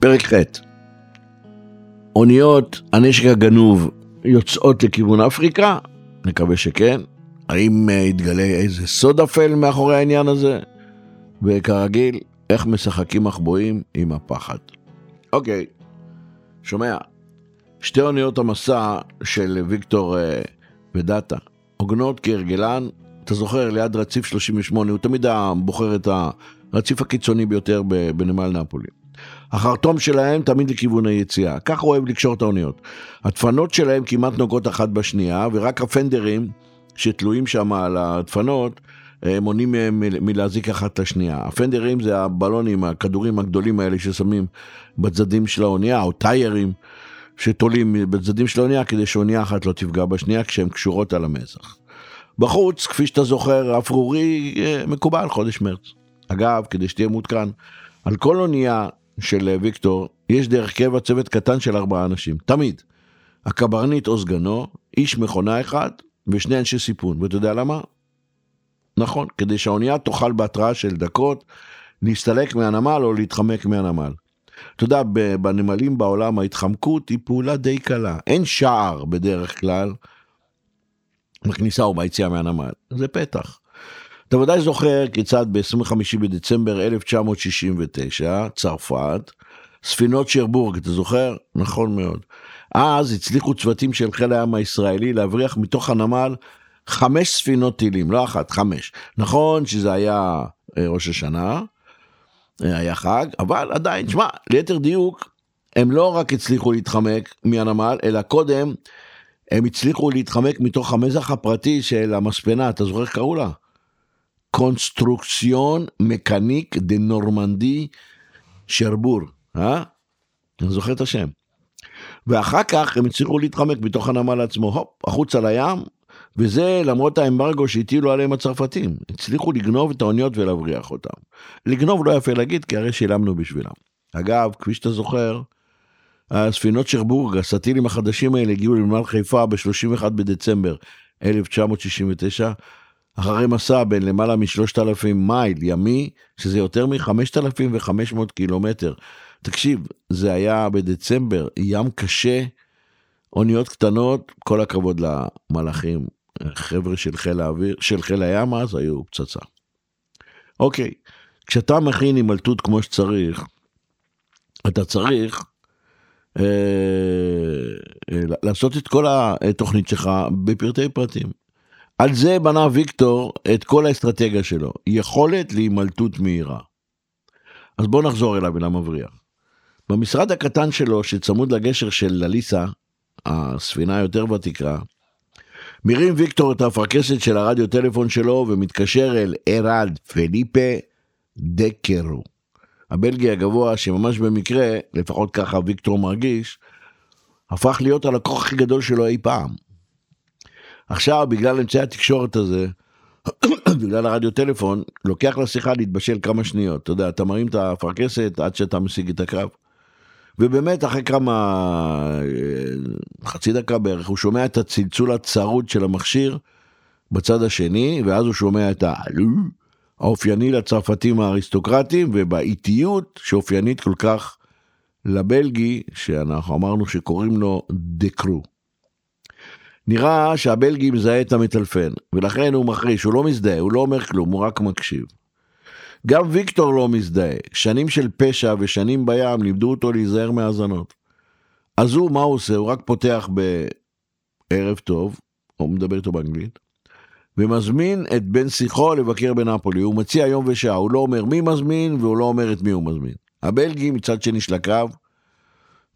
פרק ח' אוניות הנשק הגנוב יוצאות לכיוון אפריקה? נקווה שכן. האם יתגלה איזה סוד אפל מאחורי העניין הזה? וכרגיל, איך משחקים מחבואים עם הפחד. אוקיי, שומע, שתי אוניות המסע של ויקטור ודאטה, הוגנות כהרגלן, אתה זוכר, ליד רציף 38, הוא תמיד בוחר את הרציף הקיצוני ביותר בנמל נפולי. החרטום שלהם תמיד לכיוון היציאה, ככה הוא אוהב לקשור את האוניות. הדפנות שלהם כמעט נוגעות אחת בשנייה, ורק הפנדרים שתלויים שם על הדפנות, מונעים מהם מלהזיק אחת את השנייה. הפנדרים זה הבלונים, הכדורים הגדולים האלה ששמים בצדדים של האונייה, או טיירים שתולים בצדדים של האונייה כדי שאונייה אחת לא תפגע בשנייה כשהן קשורות על המזח. בחוץ, כפי שאתה זוכר, אפרורי מקובל חודש מרץ. אגב, כדי שתהיה מעודכן, על כל אונייה של ויקטור יש דרך קבע צוות קטן של ארבעה אנשים, תמיד. הקברניט או סגנו, איש מכונה אחד ושני אנשי סיפון, ואתה יודע למה? נכון, כדי שהאונייה תוכל בהתראה של דקות להסתלק מהנמל או להתחמק מהנמל. אתה יודע, בנמלים בעולם ההתחמקות היא פעולה די קלה. אין שער בדרך כלל בכניסה או ביציאה מהנמל, זה פתח. אתה ודאי זוכר כיצד ב-25 בדצמבר 1969, צרפת, ספינות שרבורג, אתה זוכר? נכון מאוד. אז הצליחו צוותים של חיל הים הישראלי להבריח מתוך הנמל חמש ספינות טילים, לא אחת, חמש. נכון שזה היה ראש השנה, היה חג, אבל עדיין, שמע, ליתר דיוק, הם לא רק הצליחו להתחמק מהנמל, אלא קודם הם הצליחו להתחמק מתוך המזח הפרטי של המספנה, אתה זוכר איך קראו לה? קונסטרוקציון מקניק דה נורמנדי שרבור, אה? אני זוכר את השם. ואחר כך הם הצליחו להתחמק מתוך הנמל עצמו, הופ, החוצה לים, וזה למרות האמברגו שהטילו עליהם הצרפתים. הצליחו לגנוב את האוניות ולהבריח אותם. לגנוב לא יפה להגיד, כי הרי שילמנו בשבילם. אגב, כפי שאתה זוכר, הספינות שרבורג, הסטילים החדשים האלה הגיעו לנמל חיפה ב-31 בדצמבר 1969, אחרי מסע בין למעלה מ-3,000 מייל ימי, שזה יותר מ-5,500 קילומטר. תקשיב, זה היה בדצמבר, ים קשה, אוניות קטנות, כל הכבוד למלאכים, חבר'ה של חיל האוויר, של חיל הים אז היו פצצה. אוקיי, כשאתה מכין הימלטות כמו שצריך, אתה צריך אה, אה, לעשות את כל התוכנית שלך בפרטי פרטים. על זה בנה ויקטור את כל האסטרטגיה שלו, יכולת להימלטות מהירה. אז בואו נחזור אליו, אל המבריח. במשרד הקטן שלו, שצמוד לגשר של לליסה, הספינה היותר ותיקה, מרים ויקטור את האפרכסת של הרדיו טלפון שלו ומתקשר אל אראלד פליפה דקרו. הבלגי הגבוה שממש במקרה, לפחות ככה ויקטור מרגיש, הפך להיות הלקוח הכי גדול שלו אי פעם. עכשיו, בגלל אמצעי התקשורת הזה, בגלל הרדיו טלפון, לוקח לשיחה להתבשל כמה שניות. אתה יודע, אתה מרים את האפרכסת עד שאתה משיג את הקו. ובאמת, אחרי כמה... חצי דקה בערך, הוא שומע את הצלצול הצרוד של המכשיר בצד השני, ואז הוא שומע את העלו, האופייני לצרפתים האריסטוקרטים, ובאיטיות שאופיינית כל כך לבלגי, שאנחנו אמרנו שקוראים לו דקרו. נראה שהבלגי מזהה את המטלפן, ולכן הוא מחריש, הוא לא מזדהה, הוא לא אומר כלום, הוא רק מקשיב. גם ויקטור לא מזדהה. שנים של פשע ושנים בים לימדו אותו להיזהר מהאזנות. אז הוא, מה הוא עושה? הוא רק פותח בערב טוב, הוא מדבר איתו באנגלית, ומזמין את בן שיחו לבקר בנפולי. הוא מציע יום ושעה, הוא לא אומר מי מזמין והוא לא אומר את מי הוא מזמין. הבלגי מצד שני של הקו,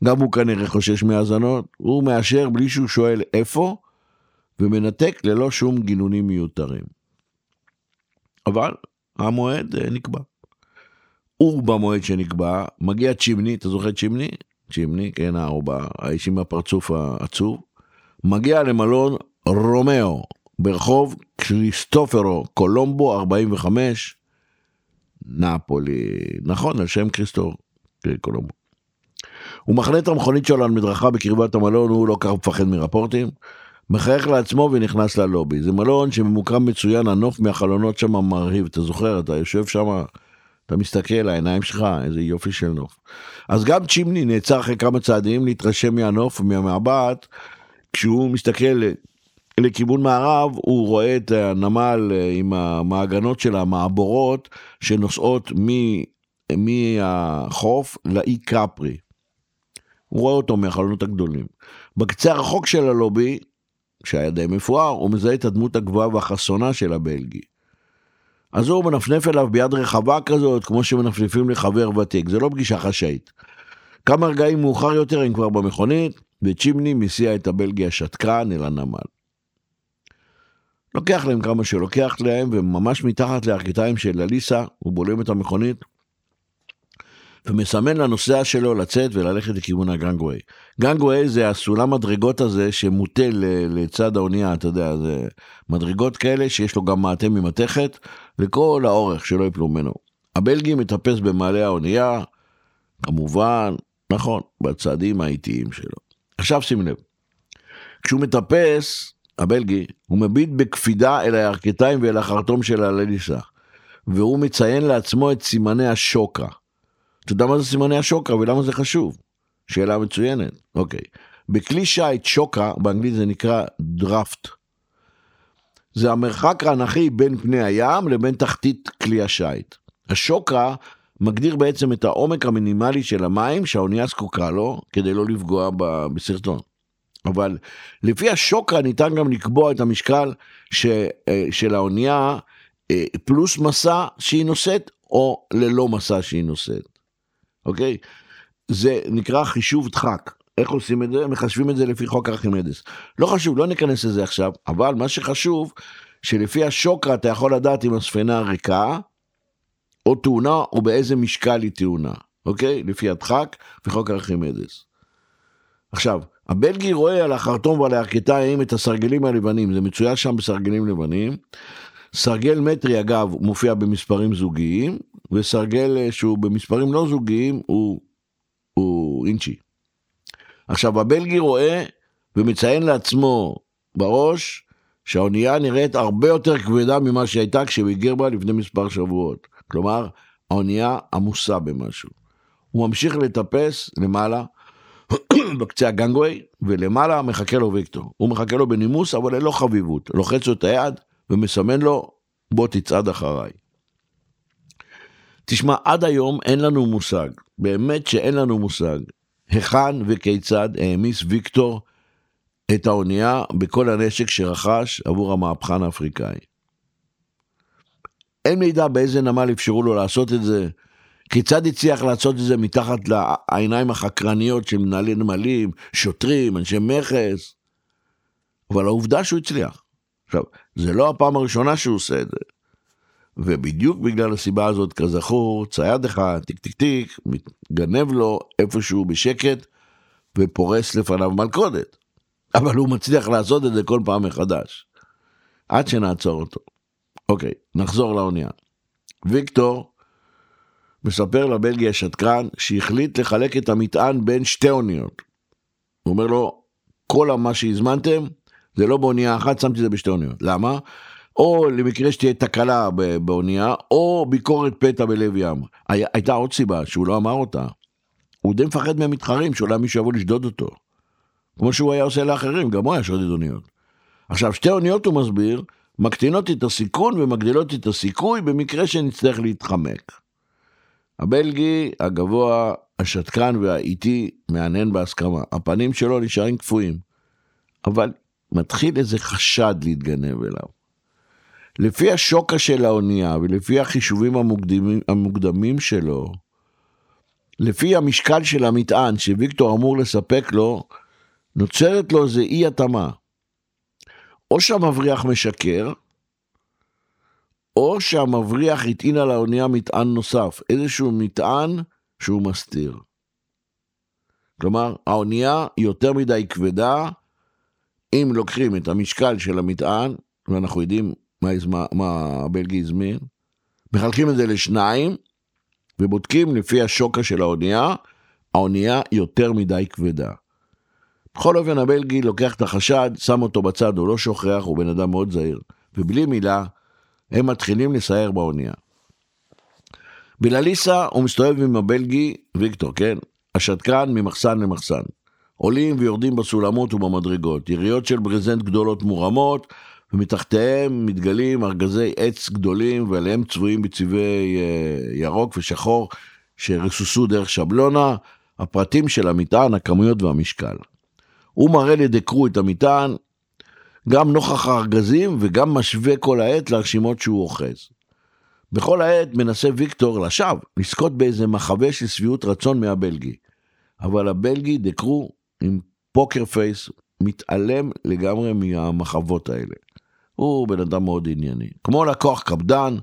גם הוא כנראה חושש מהאזנות, הוא מאשר בלי שהוא שואל איפה, ומנתק ללא שום גינונים מיותרים. אבל המועד אה, נקבע. הוא במועד שנקבע, מגיע צ'ימני, אתה זוכר צ'ימני? צ'ימני, כן, הארבע, האיש עם הפרצוף העצוב, מגיע למלון רומאו ברחוב קריסטופרו קולומבו 45, נפולי, נכון, על שם קריסטור קולומבו. הוא מחנה את המכונית שלו על מדרכה בקרבת המלון, הוא לא כך מפחד מרפורטים. מחייך לעצמו ונכנס ללובי. זה מלון שממוקם מצוין, הנוף מהחלונות שם מרהיב, אתה זוכר, אתה יושב שם, אתה מסתכל, העיניים שלך, איזה יופי של נוף. אז גם צ'ימני נעצר אחרי כמה צעדים להתרשם מהנוף ומהמבט, כשהוא מסתכל לכיוון מערב, הוא רואה את הנמל אה, עם המעגנות של המעבורות שנוסעות מהחוף לאי קפרי. הוא רואה אותו מהחלונות הגדולים. בקצה הרחוק של הלובי שהיה די מפואר, הוא מזהה את הדמות הגבוהה והחסונה של הבלגי. אז הוא מנפנף אליו ביד רחבה כזאת, כמו שמנפנפים לחבר ותיק, זה לא פגישה חשאית. כמה רגעים מאוחר יותר הם כבר במכונית, וצ'ימני מסיע את הבלגי השתקן אל הנמל. לוקח להם כמה שלוקח להם, וממש מתחת לארכיטיים של אליסה, הוא בולם את המכונית, ומסמן לנוסע שלו לצאת וללכת לכיוון הגנגווי. גנגווי זה הסולם מדרגות הזה שמוטה לצד האונייה, אתה יודע, זה מדרגות כאלה שיש לו גם מעטה ממתכת לכל האורך שלא יפלו ממנו. הבלגי מטפס במעלה האונייה, כמובן, נכון, בצעדים האיטיים שלו. עכשיו שים לב, כשהוא מטפס, הבלגי, הוא מביט בקפידה אל הירכתיים ואל החרטום של הלליסה, והוא מציין לעצמו את סימני השוקה. אתה יודע מה זה סימני השוקה ולמה זה חשוב? שאלה מצוינת, אוקיי. בכלי שיט שוקה, באנגלית זה נקרא דראפט. זה המרחק האנכי בין פני הים לבין תחתית כלי השיט. השוקה מגדיר בעצם את העומק המינימלי של המים שהאונייה זקוקה לו כדי לא לפגוע בסרטון. אבל לפי השוקה ניתן גם לקבוע את המשקל ש, אה, של האונייה אה, פלוס מסע שהיא נושאת או ללא מסע שהיא נושאת. אוקיי? זה נקרא חישוב דחק. איך עושים את זה? מחשבים את זה לפי חוק ארכימדס. לא חשוב, לא ניכנס לזה עכשיו, אבל מה שחשוב, שלפי השוקרה אתה יכול לדעת אם הספינה ריקה, או טעונה, או באיזה משקל היא טעונה, אוקיי? לפי הדחק וחוק ארכימדס. עכשיו, הבלגי רואה על החרטום ועל הירכתיים את הסרגלים הלבנים, זה מצוין שם בסרגלים לבנים. סרגל מטרי אגב מופיע במספרים זוגיים, וסרגל אה, שהוא במספרים לא זוגיים הוא, הוא אינצ'י. עכשיו הבלגי רואה ומציין לעצמו בראש שהאונייה נראית הרבה יותר כבדה ממה שהייתה כשהוא היגר בה לפני מספר שבועות. כלומר, האונייה עמוסה במשהו. הוא ממשיך לטפס למעלה, בקצה הגנגווי, ולמעלה מחכה לו ויקטור. הוא מחכה לו בנימוס, אבל ללא חביבות. לוחץ לו את היד ומסמן לו, בוא תצעד אחריי. תשמע, עד היום אין לנו מושג, באמת שאין לנו מושג, היכן וכיצד העמיס ויקטור את האונייה בכל הנשק שרכש עבור המהפכן האפריקאי. אין מידע באיזה נמל אפשרו לו לעשות את זה, כיצד הצליח לעשות את זה מתחת לעיניים החקרניות של מנהלי נמלים, שוטרים, אנשי מכס, אבל העובדה שהוא הצליח. עכשיו, זה לא הפעם הראשונה שהוא עושה את זה. ובדיוק בגלל הסיבה הזאת, כזכור, צייד אחד, טיק טיק טיק, מתגנב לו איפשהו בשקט ופורס לפניו מלכודת. אבל הוא מצליח לעשות את זה כל פעם מחדש. עד שנעצור אותו. אוקיי, נחזור לאונייה. ויקטור מספר לבלגי השתקן שהחליט לחלק את המטען בין שתי אוניות. הוא אומר לו, כל מה שהזמנתם זה לא באונייה אחת, שמתי את זה בשתי אוניות. למה? או למקרה שתהיה תקלה באונייה, או ביקורת פתע בלב ים. היה, הייתה עוד סיבה שהוא לא אמר אותה. הוא די מפחד מהמתחרים, שאולי מישהו יבוא לשדוד אותו. כמו שהוא היה עושה לאחרים, גם הוא היה שודד אוניות. עכשיו, שתי אוניות הוא מסביר, מקטינות את הסיכון ומגדילות את הסיכוי במקרה שנצטרך להתחמק. הבלגי הגבוה, השתקן והאיטי מהנהן בהסכמה. הפנים שלו נשארים קפואים, אבל מתחיל איזה חשד להתגנב אליו. לפי השוקה של האונייה ולפי החישובים המוקדמים, המוקדמים שלו, לפי המשקל של המטען שוויקטור אמור לספק לו, נוצרת לו איזה אי התאמה. או שהמבריח משקר, או שהמבריח הטעין על האונייה מטען נוסף, איזשהו מטען שהוא מסתיר. כלומר, האונייה יותר מדי כבדה, אם לוקחים את המשקל של המטען, ואנחנו יודעים מה, מה, מה הבלגי הזמין, מחלקים את זה לשניים, ובודקים לפי השוקה של האונייה, האונייה יותר מדי כבדה. בכל אופן הבלגי לוקח את החשד, שם אותו בצד, הוא לא שוכח, הוא בן אדם מאוד זהיר. ובלי מילה, הם מתחילים לסייר באונייה. בלליסה הוא מסתובב עם הבלגי, ויקטור, כן? השתקן ממחסן למחסן. עולים ויורדים בסולמות ובמדרגות, יריות של ברזנט גדולות מורמות, ומתחתיהם מתגלים ארגזי עץ גדולים ועליהם צבועים בצבעי אה, ירוק ושחור שרסוסו דרך שבלונה, הפרטים של המטען, הכמויות והמשקל. הוא מראה לדקרו את המטען, גם נוכח הארגזים וגם משווה כל העת לרשימות שהוא אוחז. בכל העת מנסה ויקטור לשווא לזכות באיזה מחווה של שביעות רצון מהבלגי. אבל הבלגי דקרו עם poker face מתעלם לגמרי מהמחוות האלה. הוא בן אדם מאוד ענייני. כמו לקוח קפדן,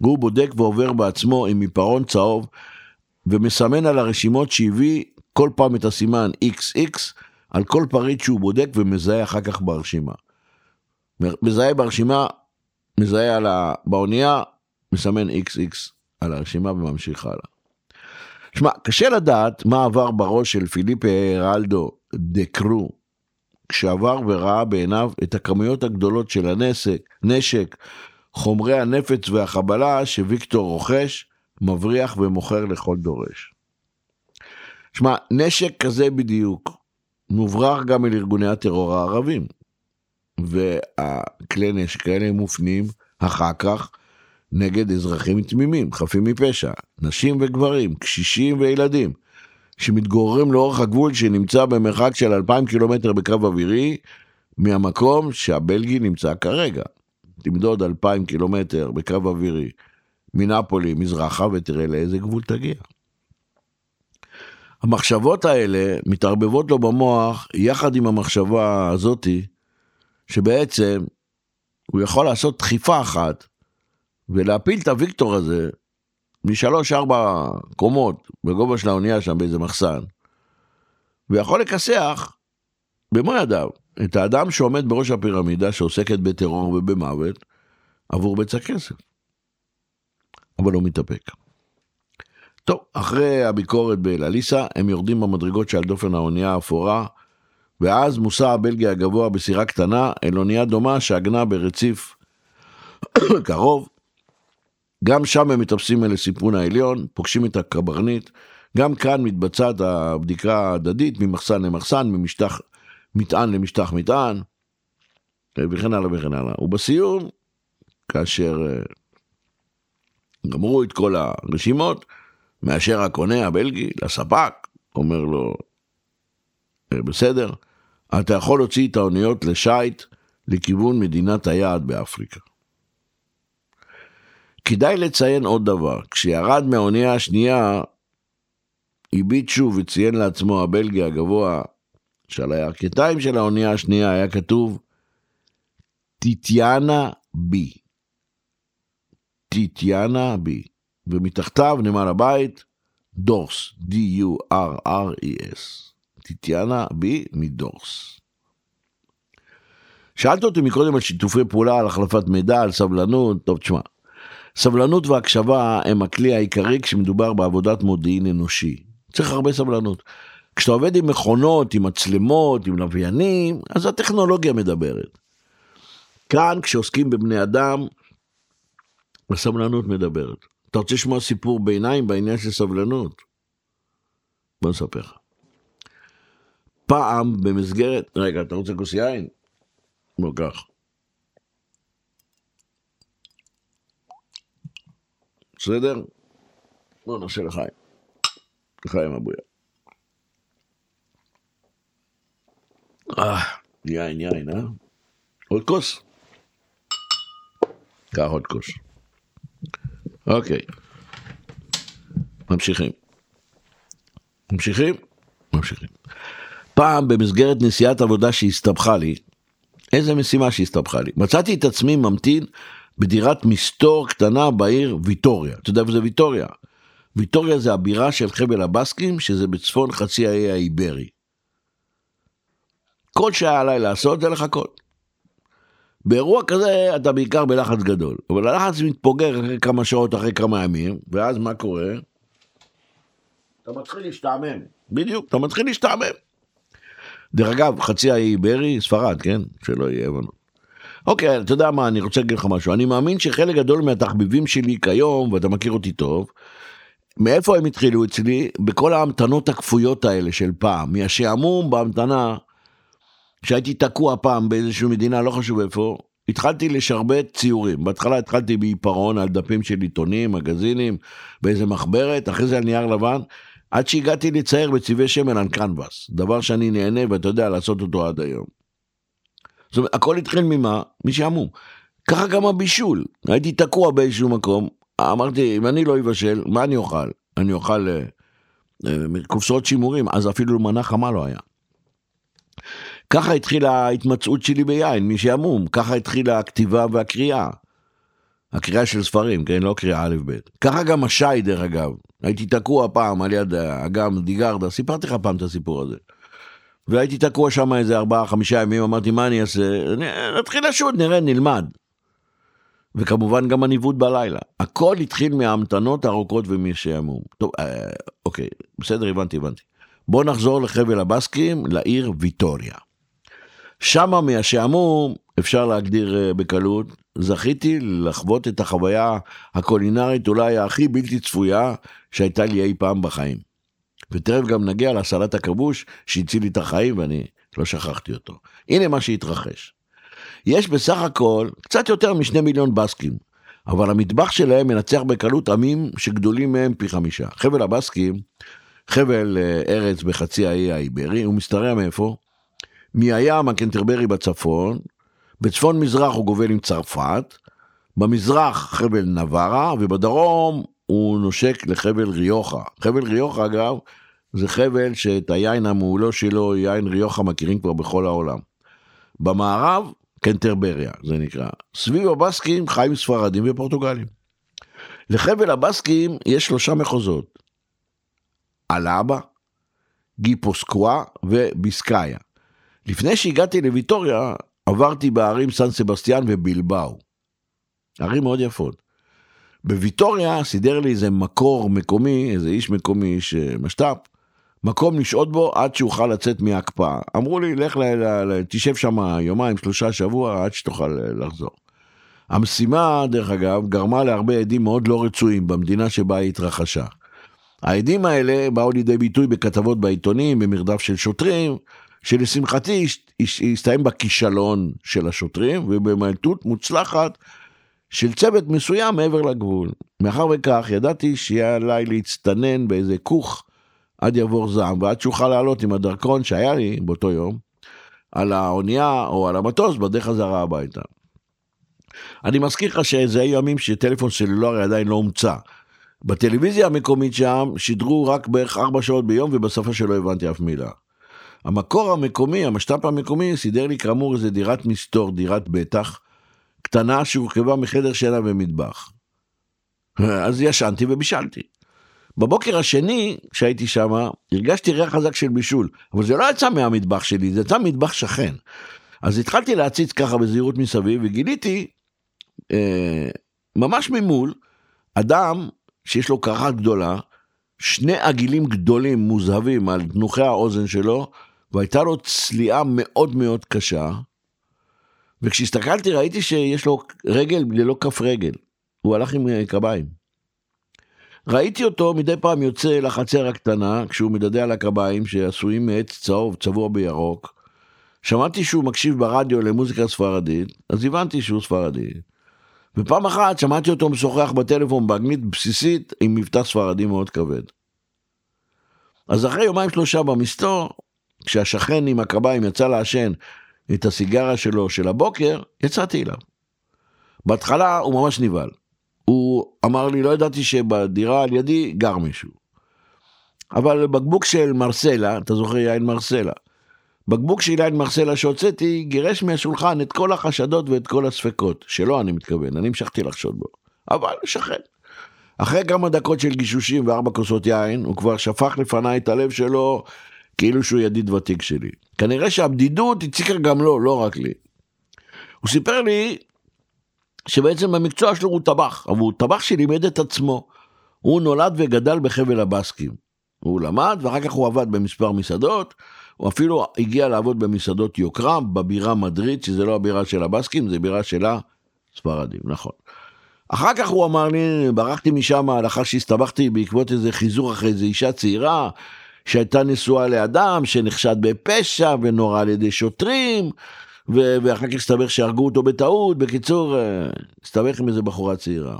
הוא בודק ועובר בעצמו עם עיפרון צהוב ומסמן על הרשימות שהביא כל פעם את הסימן XX על כל פריט שהוא בודק ומזהה אחר כך ברשימה. מזהה ברשימה, מזהה על ה... באונייה, מסמן XX על הרשימה וממשיך הלאה. שמע, קשה לדעת מה עבר בראש של פיליפה הרלדו דה קרו, כשעבר וראה בעיניו את הכמויות הגדולות של הנסק, נשק, חומרי הנפץ והחבלה שוויקטור רוכש, מבריח ומוכר לכל דורש. שמע, נשק כזה בדיוק מוברח גם אל ארגוני הטרור הערבים. והכלי נשק האלה מופנים אחר כך נגד אזרחים תמימים, חפים מפשע, נשים וגברים, קשישים וילדים, שמתגוררים לאורך הגבול שנמצא במרחק של 2,000 קילומטר בקו אווירי מהמקום שהבלגי נמצא כרגע. תמדוד 2,000 קילומטר בקו אווירי מנפולי מזרחה ותראה לאיזה גבול תגיע. המחשבות האלה מתערבבות לו במוח יחד עם המחשבה הזאתי, שבעצם הוא יכול לעשות דחיפה אחת ולהפיל את הוויקטור הזה משלוש ארבע קומות בגובה של האונייה שם באיזה מחסן, ויכול לכסח במו ידיו את האדם שעומד בראש הפירמידה שעוסקת בטרור ובמוות עבור בצע כסף. אבל הוא מתאפק. טוב, אחרי הביקורת באלליסה, הם יורדים במדרגות שעל דופן האונייה האפורה, ואז מוסע הבלגי הגבוה בסירה קטנה אל אונייה דומה שעגנה ברציף קרוב. גם שם הם מטפסים אל הסיפון העליון, פוגשים את הקברניט. גם כאן מתבצעת הבדיקה ההדדית ממחסן למחסן, ממשטח מטען למשטח מטען, וכן הלאה וכן הלאה. ובסיום, כאשר אה, גמרו את כל הרשימות, מאשר הקונה הבלגי לספק, אומר לו, אה, בסדר, אתה יכול להוציא את האוניות לשייט לכיוון מדינת היעד באפריקה. כדאי לציין עוד דבר, כשירד מהאונייה השנייה, הביט שוב וציין לעצמו הבלגי הגבוה, שעל הירכתיים של האונייה השנייה היה כתוב טיטיאנה בי. טיטיאנה בי. ומתחתיו נמל הבית דורס, D-U-R-R-E-S. טיטיאנה בי מדורס. שאלת אותי מקודם על שיתופי פעולה, על החלפת מידע, על סבלנות, טוב תשמע, סבלנות והקשבה הם הכלי העיקרי כשמדובר בעבודת מודיעין אנושי. צריך הרבה סבלנות. כשאתה עובד עם מכונות, עם מצלמות, עם לוויינים, אז הטכנולוגיה מדברת. כאן, כשעוסקים בבני אדם, הסבלנות מדברת. אתה רוצה לשמוע סיפור ביניים בעניין של סבלנות? בוא נספר לך. פעם במסגרת, רגע, אתה רוצה כוס יין? בוא קח. בסדר? בוא נעשה לחיים. לחיים אבויה. אה, יין, יין, אה? עוד כוס? קח עוד כוס. אוקיי. ממשיכים. ממשיכים? ממשיכים. פעם במסגרת נסיעת עבודה שהסתבכה לי, איזה משימה שהסתבכה לי, מצאתי את עצמי ממתין בדירת מסתור קטנה בעיר ויטוריה. אתה יודע איפה זה ויטוריה? ויטוריה זה הבירה של חבל הבסקים, שזה בצפון חצי האי האיברי. כל שהיה עליי לעשות זה לחכות. באירוע כזה אתה בעיקר בלחץ גדול, אבל הלחץ מתפוגר אחרי כמה שעות, אחרי כמה ימים, ואז מה קורה? אתה מתחיל להשתעמם. בדיוק, אתה מתחיל להשתעמם. דרך אגב, חצי האי איברי, ספרד, כן? שלא יהיה הבנות. אוקיי, אתה יודע מה, אני רוצה להגיד לך משהו. אני מאמין שחלק גדול מהתחביבים שלי כיום, ואתה מכיר אותי טוב, מאיפה הם התחילו אצלי? בכל ההמתנות הכפויות האלה של פעם. מהשעמום בהמתנה, כשהייתי תקוע פעם באיזושהי מדינה, לא חשוב איפה, התחלתי לשרבט ציורים. בהתחלה התחלתי בעיפרון על דפים של עיתונים, מגזינים, באיזה מחברת, אחרי זה על נייר לבן, עד שהגעתי לצייר בצבעי שמן על קנבס, דבר שאני נהנה ואתה יודע לעשות אותו עד היום. זאת אומרת, הכל התחיל ממה? משעמום. ככה גם הבישול. הייתי תקוע באיזשהו מקום, אמרתי, אם אני לא אבשל, מה אני אוכל? אני אוכל אה, אה, קופסאות שימורים, אז אפילו מנה חמה לא היה. ככה התחילה ההתמצאות שלי ביין, משעמום, ככה התחילה הכתיבה והקריאה. הקריאה של ספרים, כן? לא קריאה א' ב'. ככה גם השי, דרך אגב. הייתי תקוע פעם על יד אגם דיגרדה, סיפרתי לך פעם את הסיפור הזה. והייתי תקוע שם איזה ארבעה, חמישה ימים, אמרתי, מה אני אעשה? נתחיל לשוט, נראה, נלמד. וכמובן גם הניווט בלילה. הכל התחיל מההמתנות הארוכות ומשעמום. טוב, אה, אוקיי, בסדר, הבנתי, הבנתי. בואו נחזור לחבל הבסקים, לעיר ויטוריה. שמה מהשעמום, אפשר להגדיר אה, בקלות, זכיתי לחוות את החוויה הקולינרית אולי הכי בלתי צפויה שהייתה לי אי פעם בחיים. ותכף גם נגיע לסלט הכבוש שהציל לי את החיים ואני לא שכחתי אותו. הנה מה שהתרחש. יש בסך הכל קצת יותר משני מיליון בסקים, אבל המטבח שלהם מנצח בקלות עמים שגדולים מהם פי חמישה. חבל הבסקים, חבל אה, ארץ בחצי האי האיברי, הוא משתרע מאיפה? מהים הקנטרברי בצפון, בצפון מזרח הוא גובל עם צרפת, במזרח חבל נברה, ובדרום הוא נושק לחבל ריוחה. חבל ריוחה אגב, זה חבל שאת היין המעולו שלו, יין ריוחה מכירים כבר בכל העולם. במערב, קנטרבריה זה נקרא. סביב הבסקים חיים ספרדים ופורטוגלים. לחבל הבסקים יש שלושה מחוזות. אלאבה, גיפוסקווה וביסקאיה. לפני שהגעתי לוויטוריה, עברתי בערים סן סבסטיאן ובלבאו. ערים מאוד יפות. בוויטוריה סידר לי איזה מקור מקומי, איזה איש מקומי, איש אה, משת"פ, מקום לשהות בו עד שאוכל לצאת מההקפאה. אמרו לי, לך, ל, ל, ל, תשב שם יומיים, שלושה שבוע, עד שתוכל אה, לחזור. המשימה, דרך אגב, גרמה להרבה עדים מאוד לא רצויים במדינה שבה היא התרחשה. העדים האלה באו לידי ביטוי בכתבות בעיתונים, במרדף של שוטרים, שלשמחתי הסתיים בכישלון של השוטרים ובמלטות מוצלחת של צוות מסוים מעבר לגבול. מאחר וכך ידעתי שיהיה עליי להצטנן באיזה כוך עד יעבור זעם ועד שאוכל לעלות עם הדרכון שהיה לי באותו יום על האונייה או על המטוס בדרך חזרה הביתה. אני מזכיר לך שזה היו ימים שטלפון סלולרי עדיין לא הומצא. בטלוויזיה המקומית שם שידרו רק בערך ארבע שעות ביום ובשפה שלא הבנתי אף מילה. המקור המקומי, המשת"פ המקומי, סידר לי כאמור איזה דירת מסתור, דירת בטח, קטנה שהורכבה מחדר שינה ומטבח. אז ישנתי ובישלתי. בבוקר השני, כשהייתי שם, הרגשתי ריח חזק של בישול, אבל זה לא יצא מהמטבח שלי, זה יצא ממטבח שכן. אז התחלתי להציץ ככה בזהירות מסביב, וגיליתי, אה, ממש ממול, אדם שיש לו קרחת גדולה, שני עגילים גדולים מוזהבים על תנוחי האוזן שלו, והייתה לו צליעה מאוד מאוד קשה, וכשהסתכלתי ראיתי שיש לו רגל ללא כף רגל, הוא הלך עם אה, קביים. ראיתי אותו מדי פעם יוצא לחצר הקטנה, כשהוא מדדה על הקביים שעשויים מעץ צהוב צבוע בירוק. שמעתי שהוא מקשיב ברדיו למוזיקה ספרדית, אז הבנתי שהוא ספרדי. ופעם אחת שמעתי אותו משוחח בטלפון באנגלית בסיסית עם מבטא ספרדי מאוד כבד. אז אחרי יומיים שלושה במסתור, כשהשכן עם הקביים יצא לעשן את הסיגריה שלו של הבוקר, יצאתי אליו. בהתחלה הוא ממש נבהל. הוא אמר לי, לא ידעתי שבדירה על ידי גר מישהו. אבל בקבוק של מרסלה, אתה זוכר יין מרסלה, בקבוק של יין מרסלה שהוצאתי, גירש מהשולחן את כל החשדות ואת כל הספקות. שלא אני מתכוון, אני המשכתי לחשוד בו. אבל שכן. אחרי כמה דקות של גישושים וארבע כוסות יין, הוא כבר שפך לפניי את הלב שלו כאילו שהוא ידיד ותיק שלי. כנראה שהבדידות הציקה גם לו, לא רק לי. הוא סיפר לי שבעצם במקצוע שלו הוא טבח, אבל הוא טבח שלימד את עצמו. הוא נולד וגדל בחבל הבסקים. הוא למד ואחר כך הוא עבד במספר מסעדות, הוא אפילו הגיע לעבוד במסעדות יוקרה בבירה מדריד, שזה לא הבירה של הבסקים, זה בירה של הספרדים, נכון. אחר כך הוא אמר לי, ברחתי משם לאחר שהסתבכתי בעקבות איזה חיזור אחרי איזה אישה צעירה שהייתה נשואה לאדם שנחשד בפשע ונורא על ידי שוטרים ו- ואחר כך הסתבך שהרגו אותו בטעות, בקיצור, אה, הסתבך עם איזה בחורה צעירה.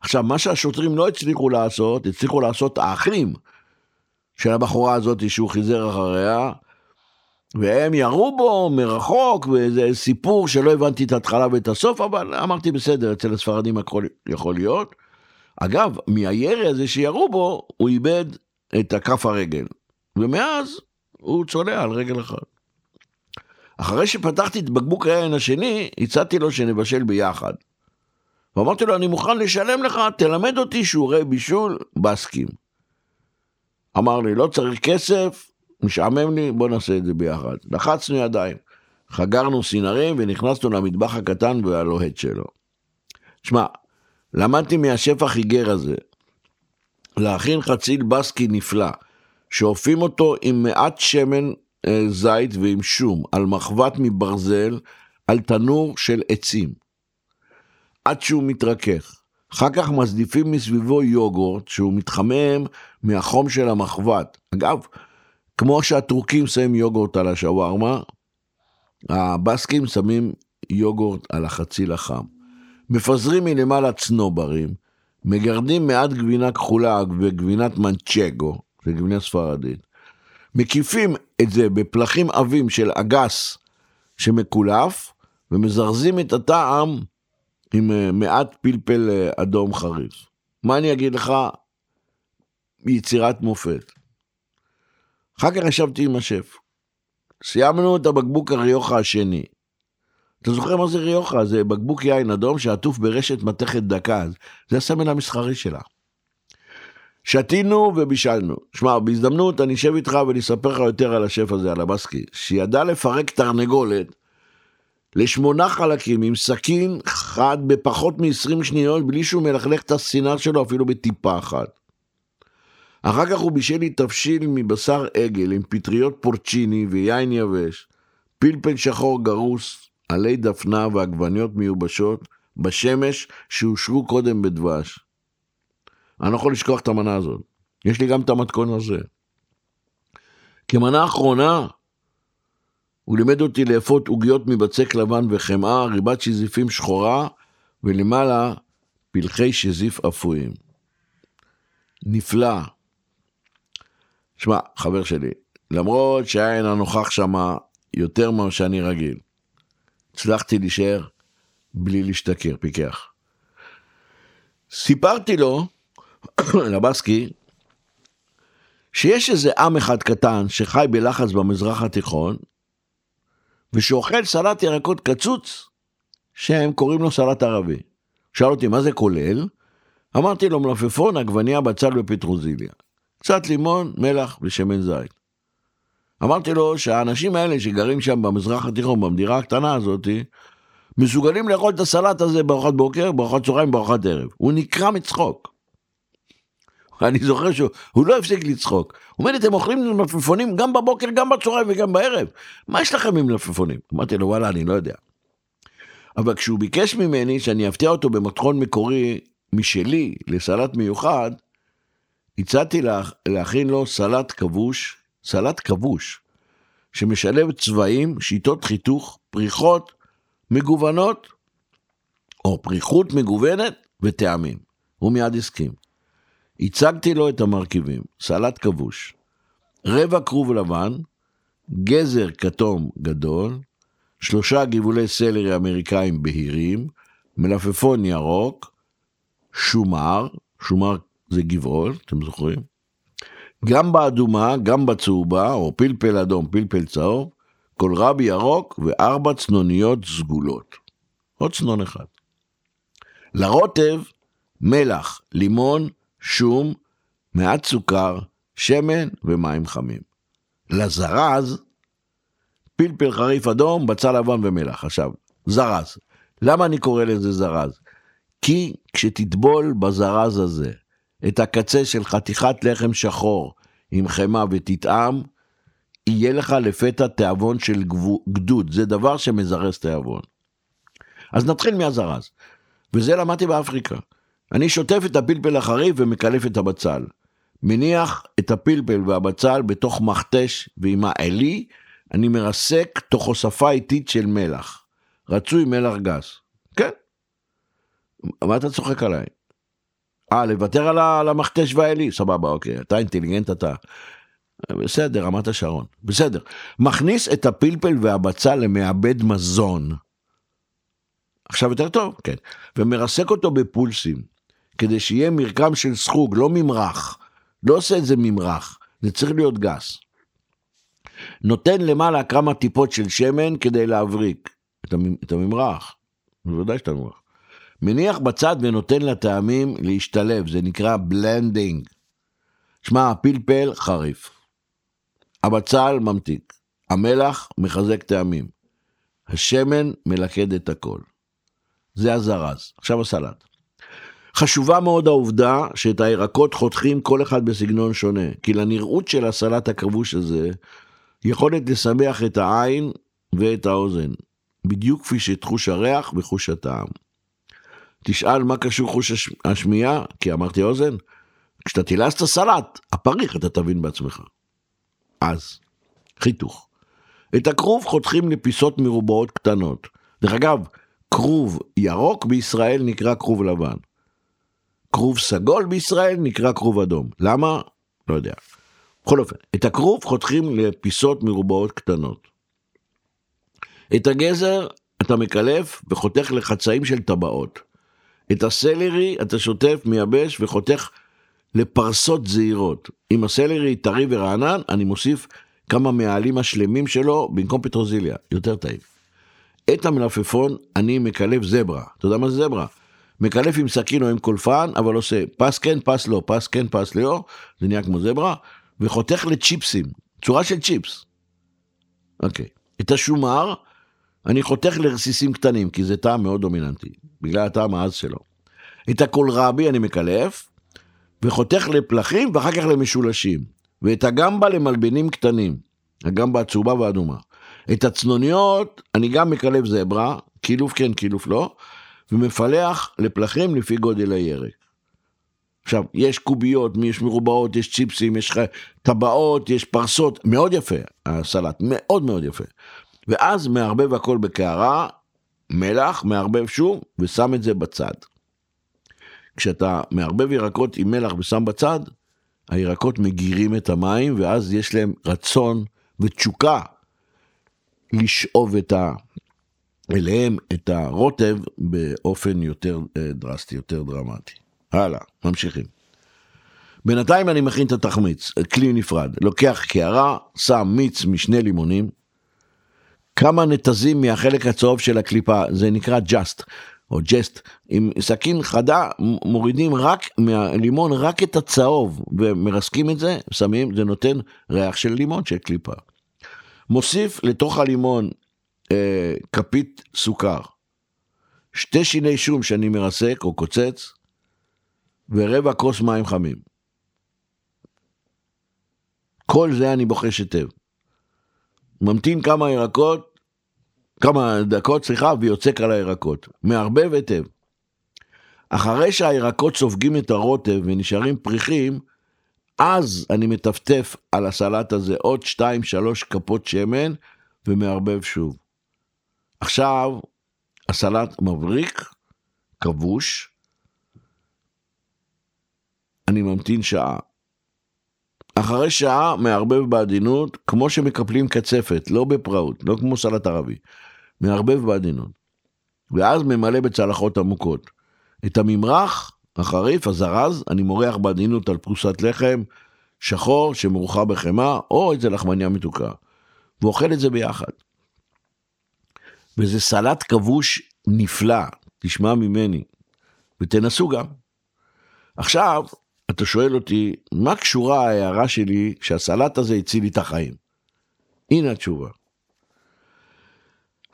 עכשיו, מה שהשוטרים לא הצליחו לעשות, הצליחו לעשות האחים של הבחורה הזאת שהוא חיזר אחריה, והם ירו בו מרחוק, וזה סיפור שלא הבנתי את ההתחלה ואת הסוף, אבל אמרתי בסדר, אצל הספרדים הכל יכול להיות. אגב, מהירי הזה שירו בו, הוא איבד את הכף הרגל, ומאז הוא צולע על רגל אחת. אחרי שפתחתי את בקבוק היין השני, הצעתי לו שנבשל ביחד. ואמרתי לו, אני מוכן לשלם לך, תלמד אותי שיעורי בישול בסקים. אמר לי, לא צריך כסף, משעמם לי, בוא נעשה את זה ביחד. לחצנו ידיים, חגרנו סינרים ונכנסנו למטבח הקטן והלוהט שלו. שמע, למדתי מהשף החיגר הזה להכין חציל בסקי נפלא, שאופים אותו עם מעט שמן זית ועם שום, על מחבת מברזל, על תנור של עצים. עד שהוא מתרכך. אחר כך מזדיפים מסביבו יוגורט שהוא מתחמם מהחום של המחבת. אגב, כמו שהטורקים שמים יוגורט על השווארמה, הבסקים שמים יוגורט על החציל החם. מפזרים מלמעלה צנוברים, מגרדים מעט גבינה כחולה וגבינת מנצ'גו, זה גבינה ספרדית, מקיפים את זה בפלחים עבים של אגס שמקולף, ומזרזים את הטעם עם אה, מעט פלפל אה, אדום חריף. מה אני אגיד לך? יצירת מופת. אחר כך ישבתי עם השף. סיימנו את הבקבוק הריוחה השני. אתה זוכר מה זה ריוחה? זה בקבוק יין אדום שעטוף ברשת מתכת דקה, זה הסמל המסחרי שלה. שתינו ובישלנו. שמע, בהזדמנות אני אשב איתך ואני אספר לך יותר על השף הזה, על הבסקי, שידע לפרק תרנגולת לשמונה חלקים עם סכין חד בפחות מ-20 שניות בלי שהוא מלכלך את הסינר שלו אפילו בטיפה אחת. אחר כך הוא בישל לי תבשיל מבשר עגל עם פטריות פורצ'יני ויין יבש, פלפל שחור גרוס, עלי דפנה ועגבניות מיובשות בשמש שאושרו קודם בדבש. אני לא יכול לשכוח את המנה הזאת. יש לי גם את המתכון הזה. כמנה אחרונה, הוא לימד אותי לאפות עוגיות מבצק לבן וחמאה, ריבת שזיפים שחורה, ולמעלה פלחי שזיף אפויים. נפלא. שמע, חבר שלי, למרות שהעין הנוכח שמה יותר ממה שאני רגיל, הצלחתי להישאר בלי להשתכר, פיקח. סיפרתי לו, לבסקי, שיש איזה עם אחד קטן שחי בלחץ במזרח התיכון, ושאוכל סלט ירקות קצוץ, שהם קוראים לו סלט ערבי. שאל אותי, מה זה כולל? אמרתי לו, מלפפון, עגבניה, בצל ופטרוזיליה. קצת לימון, מלח ושמן זית. אמרתי לו שהאנשים האלה שגרים שם במזרח התיכון, במדירה הקטנה הזאתי, מסוגלים לאכול את הסלט הזה בארוחת בוקר, בארוחת צהריים, בארוחת ערב. הוא נקרע מצחוק. אני זוכר שהוא לא הפסיק לצחוק. הוא אומר לי, אתם אוכלים מלפפונים גם בבוקר, גם בצהריים וגם בערב. מה יש לכם עם מלפפונים? אמרתי לו, וואלה, אני לא יודע. אבל כשהוא ביקש ממני שאני אפתיע אותו במתכון מקורי משלי לסלט מיוחד, הצעתי לה, להכין לו סלט כבוש, סלט כבוש, שמשלב צבעים, שיטות חיתוך, פריחות, מגוונות, או פריחות מגוונת וטעמים. הוא מיד הסכים. הצגתי לו את המרכיבים, סלט כבוש, רבע כרוב לבן, גזר כתום גדול, שלושה גבעולי סלרי אמריקאים בהירים, מלפפון ירוק, שומר, שומר זה גבעול, אתם זוכרים? גם באדומה, גם בצהובה, או פלפל אדום, פלפל צהוב, קולרבי ירוק וארבע צנוניות סגולות. עוד צנון אחד. לרוטב, מלח, לימון, שום, מעט סוכר, שמן ומים חמים. לזרז, פלפל חריף אדום, בצל לבן ומלח. עכשיו, זרז. למה אני קורא לזה זרז? כי כשתטבול בזרז הזה את הקצה של חתיכת לחם שחור עם חמאה ותטעם, יהיה לך לפתע תיאבון של גדוד, זה דבר שמזרז תיאבון. אז נתחיל מהזרז, וזה למדתי באפריקה. אני שוטף את הפלפל החריף ומקלף את הבצל. מניח את הפלפל והבצל בתוך מכתש ועם העלי, אני מרסק תוך הוספה איטית של מלח. רצוי מלח גס. כן. מה אתה צוחק עליי? אה, לוותר על המכתש והעלי? סבבה, אוקיי. אתה אינטליגנט אתה. בסדר, רמת השרון. בסדר. מכניס את הפלפל והבצל למעבד מזון. עכשיו יותר טוב? כן. ומרסק אותו בפולסים, כדי שיהיה מרקם של סחוג, לא ממרח. לא עושה את זה ממרח, זה צריך להיות גס. נותן למעלה כמה טיפות של שמן כדי להבריק את הממרח, בוודאי שאתה ממרח. מניח בצד ונותן לטעמים להשתלב, זה נקרא blending. שמע, הפלפל חריף, הבצל ממתיק, המלח מחזק טעמים, השמן מלכד את הכל. זה הזרז. עכשיו הסלט. חשובה מאוד העובדה שאת הירקות חותכים כל אחד בסגנון שונה, כי לנראות של הסלט הכבוש הזה, יכולת לשמח את העין ואת האוזן, בדיוק כפי שאת חוש הריח וחוש הטעם. תשאל מה קשור חוש השמיעה, כי אמרתי אוזן, כשאתה תילס את הסלט, הפריך אתה תבין בעצמך. אז, חיתוך. את הכרוב חותכים לפיסות מרובעות קטנות. דרך אגב, כרוב ירוק בישראל נקרא כרוב לבן. כרוב סגול בישראל נקרא כרוב אדום. למה? לא יודע. בכל אופן, את הכרוב חותכים לפיסות מרובעות קטנות. את הגזר אתה מקלף וחותך לחצאים של טבעות. את הסלרי אתה שוטף, מייבש וחותך לפרסות זעירות. אם הסלרי טרי ורענן, אני מוסיף כמה מהעלים השלמים שלו במקום פטרוזיליה, יותר טעים. את המלפפון אני מקלף זברה. אתה יודע מה זה זברה? מקלף עם סכין או עם קולפן, אבל עושה פס כן, פס לא, פס כן, פס לא, זה נהיה כמו זברה, וחותך לצ'יפסים, צורה של צ'יפס. אוקיי. את השומר, אני חותך לרסיסים קטנים, כי זה טעם מאוד דומיננטי, בגלל הטעם העז שלו. את הקולרבי אני מקלף, וחותך לפלחים ואחר כך למשולשים. ואת הגמבה למלבנים קטנים, הגמבה הצהובה והאדומה. את הצנוניות אני גם מקלף זברה, קילוף כן, קילוף לא, ומפלח לפלחים לפי גודל הירק. עכשיו, יש קוביות, יש מרובעות, יש צ'יפסים, יש טבעות, יש פרסות, מאוד יפה הסלט, מאוד מאוד יפה. ואז מערבב הכל בקערה, מלח, מערבב שוב, ושם את זה בצד. כשאתה מערבב ירקות עם מלח ושם בצד, הירקות מגירים את המים, ואז יש להם רצון ותשוקה לשאוב את ה... אליהם את הרוטב באופן יותר אה, דרסטי, יותר דרמטי. הלאה, ממשיכים. בינתיים אני מכין את התחמיץ, כלי נפרד. לוקח קערה, שם מיץ משני לימונים, כמה נתזים מהחלק הצהוב של הקליפה, זה נקרא ג'אסט, או ג'סט. עם סכין חדה מורידים רק מהלימון רק את הצהוב, ומרסקים את זה, שמים, זה נותן ריח של לימון, של קליפה. מוסיף לתוך הלימון אה, כפית סוכר, שתי שיני שום שאני מרסק או קוצץ, ורבע כוס מים חמים. כל זה אני בוחש היטב. ממתין כמה ירקות, כמה דקות, סליחה, ויוצק על הירקות. מערבב היטב. אחרי שהירקות סופגים את הרוטב ונשארים פריחים, אז אני מטפטף על הסלט הזה עוד 2-3 כפות שמן ומערבב שוב. עכשיו הסלט מבריק כבוש, אני ממתין שעה. אחרי שעה מערבב בעדינות, כמו שמקפלים קצפת, לא בפראות, לא כמו סלט ערבי. מערבב בעדינות. ואז ממלא בצלחות עמוקות. את הממרח החריף, הזרז, אני מורח בעדינות על פרוסת לחם שחור שמאוחר בחמאה, או איזה לחמניה מתוקה. ואוכל את זה ביחד. וזה סלט כבוש נפלא, תשמע ממני, ותנסו גם. עכשיו, אתה שואל אותי, מה קשורה ההערה שלי שהסלט הזה הציל לי את החיים? הנה התשובה.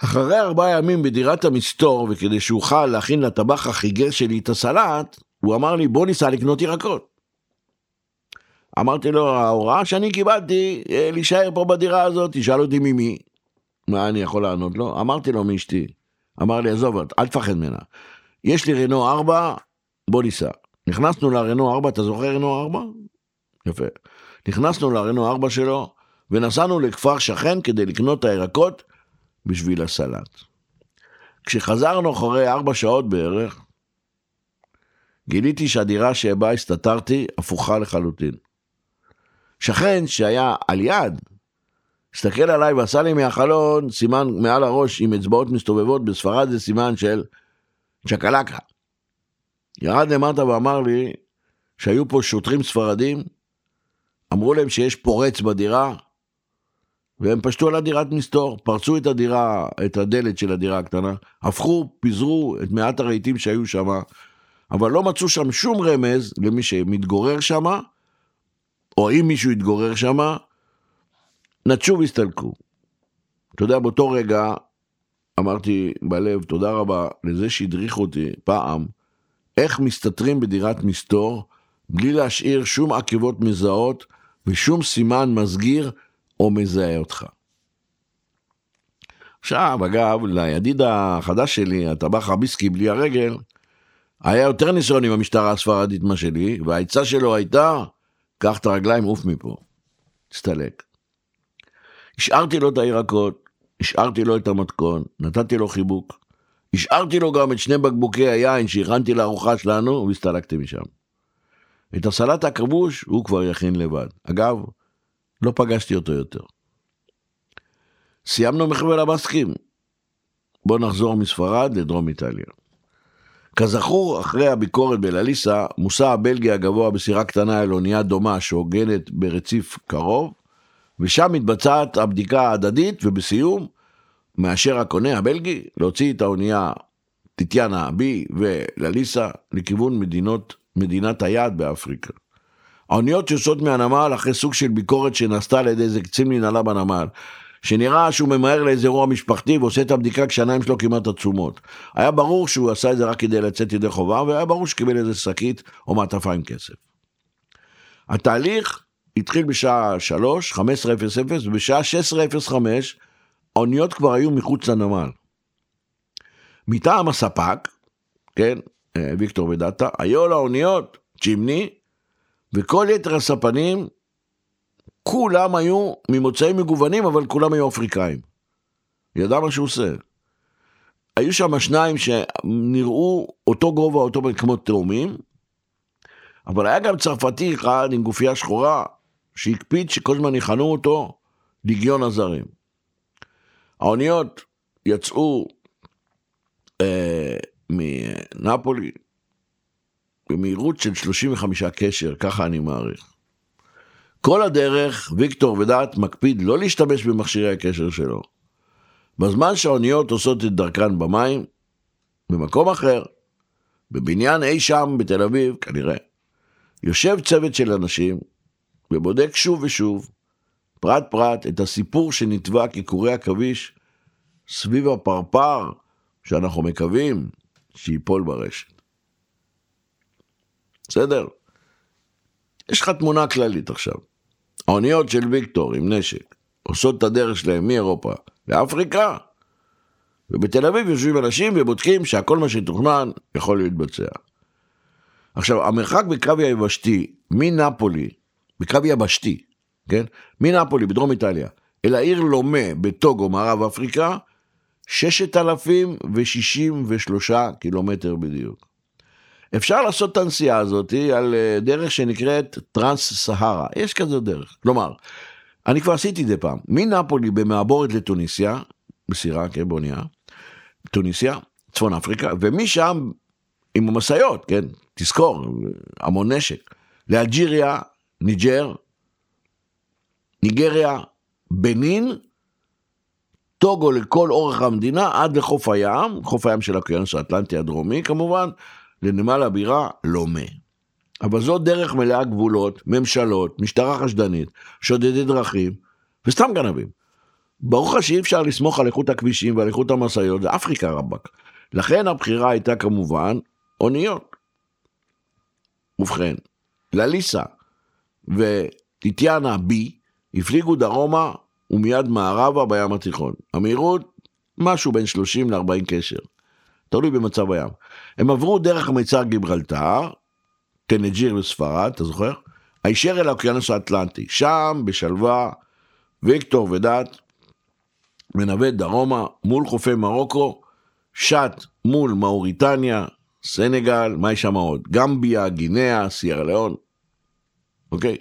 אחרי ארבעה ימים בדירת המסתור, וכדי שאוכל להכין לטבח החיגר שלי את הסלט, הוא אמר לי, בוא ניסע לקנות ירקות. אמרתי לו, ההוראה שאני קיבלתי, אה, להישאר פה בדירה הזאת, תשאל אותי ממי. מה אני יכול לענות לו? אמרתי לו מאשתי. אמר לי, עזוב, אל תפחד ממנה. יש לי רנו 4, בוא ניסע. נכנסנו לרנו 4, אתה זוכר רנו 4? יפה. נכנסנו לרנו 4 שלו, ונסענו לכפר שכן כדי לקנות את הירקות בשביל הסלט. כשחזרנו אחרי 4 שעות בערך, גיליתי שהדירה שבה הסתתרתי הפוכה לחלוטין. שכן שהיה על יד, הסתכל עליי ועשה לי מהחלון סימן מעל הראש עם אצבעות מסתובבות, בספרד זה סימן של צ'קלקה. ירד למטה ואמר לי שהיו פה שוטרים ספרדים, אמרו להם שיש פורץ בדירה, והם פשטו על הדירת מסתור, פרצו את הדירה, את הדלת של הדירה הקטנה, הפכו, פיזרו את מעט הרהיטים שהיו שם, אבל לא מצאו שם שום רמז למי שמתגורר שם, או אם מישהו יתגורר שם, נטשו והסתלקו. אתה יודע, באותו רגע אמרתי בלב, תודה רבה לזה שהדריך אותי פעם, איך מסתתרים בדירת מסתור, בלי להשאיר שום עקבות מזהות ושום סימן מסגיר או מזהה אותך. עכשיו, אגב, לידיד החדש שלי, הטבח הביסקי בלי הרגל, היה יותר ניסיון עם המשטרה הספרדית מה שלי, והעצה שלו הייתה, קח את הרגליים, עוף מפה. תסתלק. השארתי לו את הירקות, השארתי לו את המתכון, נתתי לו חיבוק. השארתי לו גם את שני בקבוקי היין שהכנתי לארוחה שלנו, והסתלקתי משם. את הסלט הכבוש הוא כבר יכין לבד. אגב, לא פגשתי אותו יותר. סיימנו מחבל הבסקים. בואו נחזור מספרד לדרום איטליה. כזכור, אחרי הביקורת בלליסה, מושא הבלגי הגבוה בסירה קטנה אל אונייה דומה שהוגנת ברציף קרוב, ושם מתבצעת הבדיקה ההדדית, ובסיום, מאשר הקונה הבלגי להוציא את האונייה טיטיאנה בי ולליסה לכיוון מדינות, מדינת היעד באפריקה. האוניות יוצאות מהנמל אחרי סוג של ביקורת שנעשתה על ידי איזה קצין מנהלה בנמל. שנראה שהוא ממהר לאיזה אירוע משפחתי ועושה את הבדיקה כשהעיניים שלו כמעט עצומות. היה ברור שהוא עשה את זה רק כדי לצאת ידי חובה, והיה ברור שקיבל איזה שקית או מעטפה עם כסף. התהליך התחיל בשעה 3, 15:00, ובשעה 16:05 האוניות כבר היו מחוץ לנמל. מטעם הספק, כן, אה, ויקטור ודאטה, היו לאוניות צ'ימני, וכל יתר הספנים כולם היו ממוצאים מגוונים, אבל כולם היו אפריקאים. ידע מה שהוא עושה. היו שם שניים שנראו אותו גובה, אותו כמו תאומים, אבל היה גם צרפתי אחד עם גופייה שחורה, שהקפיד שכל הזמן יכנו אותו לגיון הזרים. האוניות יצאו אה, מנפולי במהירות של 35 קשר, ככה אני מעריך. כל הדרך ויקטור ודעת מקפיד לא להשתמש במכשירי הקשר שלו. בזמן שהאוניות עושות את דרכן במים, במקום אחר, בבניין אי שם בתל אביב, כנראה, יושב צוות של אנשים ובודק שוב ושוב, פרט פרט, את הסיפור שנתבע כקורי עכביש סביב הפרפר שאנחנו מקווים שייפול ברשת. בסדר? יש לך תמונה כללית עכשיו. האוניות של ויקטור עם נשק עושות את הדרך שלהם מאירופה לאפריקה, ובתל אביב יושבים אנשים ובודקים שהכל מה שתוכנן יכול להתבצע. עכשיו, המרחק בקו היבשתי מנפולי, בקו יבשתי, כן? מנפולי בדרום איטליה, אל העיר לומה בטוגו, מערב אפריקה, 6,063 קילומטר בדיוק. אפשר לעשות את הנסיעה הזאת על אה, דרך שנקראת טרנס סהרה, יש כזה דרך. כלומר, אני כבר עשיתי את זה פעם, מנפולי במעבורת לטוניסיה, בסירה, כן, באונייה, טוניסיה, צפון אפריקה, ומשם עם המשאיות, כן, תזכור, המון נשק, לאלג'יריה, ניג'ר, ניגריה, בנין, טוגו לכל אורך המדינה עד לחוף הים, חוף הים של האוקיינוס האטלנטי הדרומי כמובן, לנמל הבירה לומה. אבל זו דרך מלאה גבולות, ממשלות, משטרה חשדנית, שודדי דרכים וסתם גנבים. ברור לך שאי אפשר לסמוך על איכות הכבישים ועל איכות המשאיות, זה אפריקה רבאק. לכן הבחירה הייתה כמובן אוניות. ובכן, לליסה וטיטיאנה בי הפליגו דרומה ומיד מערבה בים התיכון. המהירות, משהו בין 30 ל-40 קשר. תלוי במצב הים. הם עברו דרך המיצר גיברלטר, טנג'יר וספרד, אתה זוכר? הישר אל האוקיינוס האטלנטי. שם, בשלווה, ויקטור ודת מנווט דרומה מול חופי מרוקו, שט מול מאוריטניה, סנגל, מה יש שם עוד? גמביה, גינאה, סיירה ליאון, אוקיי?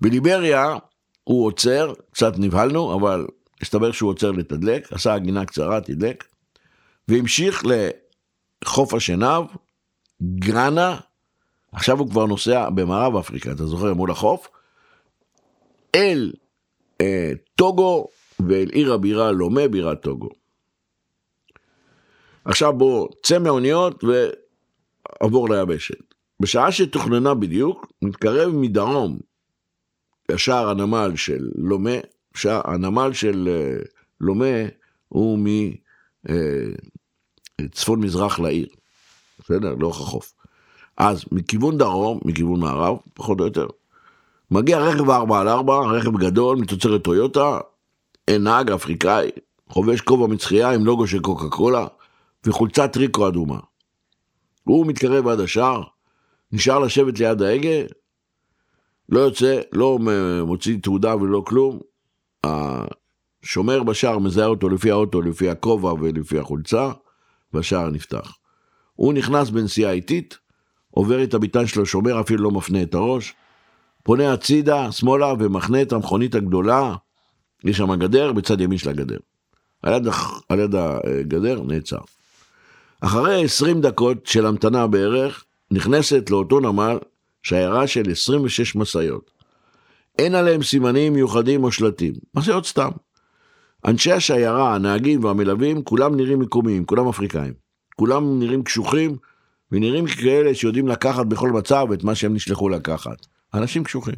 בליבריה הוא עוצר, קצת נבהלנו, אבל הסתבר שהוא עוצר לתדלק, עשה הגינה קצרה, תדלק, והמשיך לחוף השנהב, גראנה, עכשיו הוא כבר נוסע במערב אפריקה, אתה זוכר, מול החוף, אל אה, טוגו ואל עיר הבירה לומה, בירת טוגו. עכשיו בוא, צא מהאוניות ועבור ליבשת. בשעה שתוכננה בדיוק, מתקרב מדרום לשער הנמל של לומה, הנמל של uh, לומה הוא מצפון uh, מזרח לעיר, בסדר? לאורך החוף. אז מכיוון דרום, מכיוון מערב, פחות או יותר, מגיע רכב 4 על 4, רכב גדול, מתוצרת טויוטה, אין נהג אפריקאי, חובש כובע מצחייה עם לוגו של קוקה קולה וחולצת טריקו אדומה. הוא מתקרב עד השער, נשאר לשבת ליד ההגה, לא יוצא, לא מוציא תעודה ולא כלום. השומר בשער מזהה אותו לפי האוטו, לפי הכובע ולפי החולצה, והשער נפתח. הוא נכנס בנסיעה איטית, עובר את הביטן של השומר, אפילו לא מפנה את הראש, פונה הצידה, שמאלה, ומחנה את המכונית הגדולה, יש שם גדר, בצד ימין של הגדר. על יד, על יד הגדר נעצר. אחרי 20 דקות של המתנה בערך, נכנסת לאותו נמל שיירה של 26 משאיות. אין עליהם סימנים מיוחדים או שלטים, משאיות סתם. אנשי השיירה, הנהגים והמלווים, כולם נראים מקומיים, כולם אפריקאים. כולם נראים קשוחים, ונראים כאלה שיודעים לקחת בכל מצב את מה שהם נשלחו לקחת. אנשים קשוחים.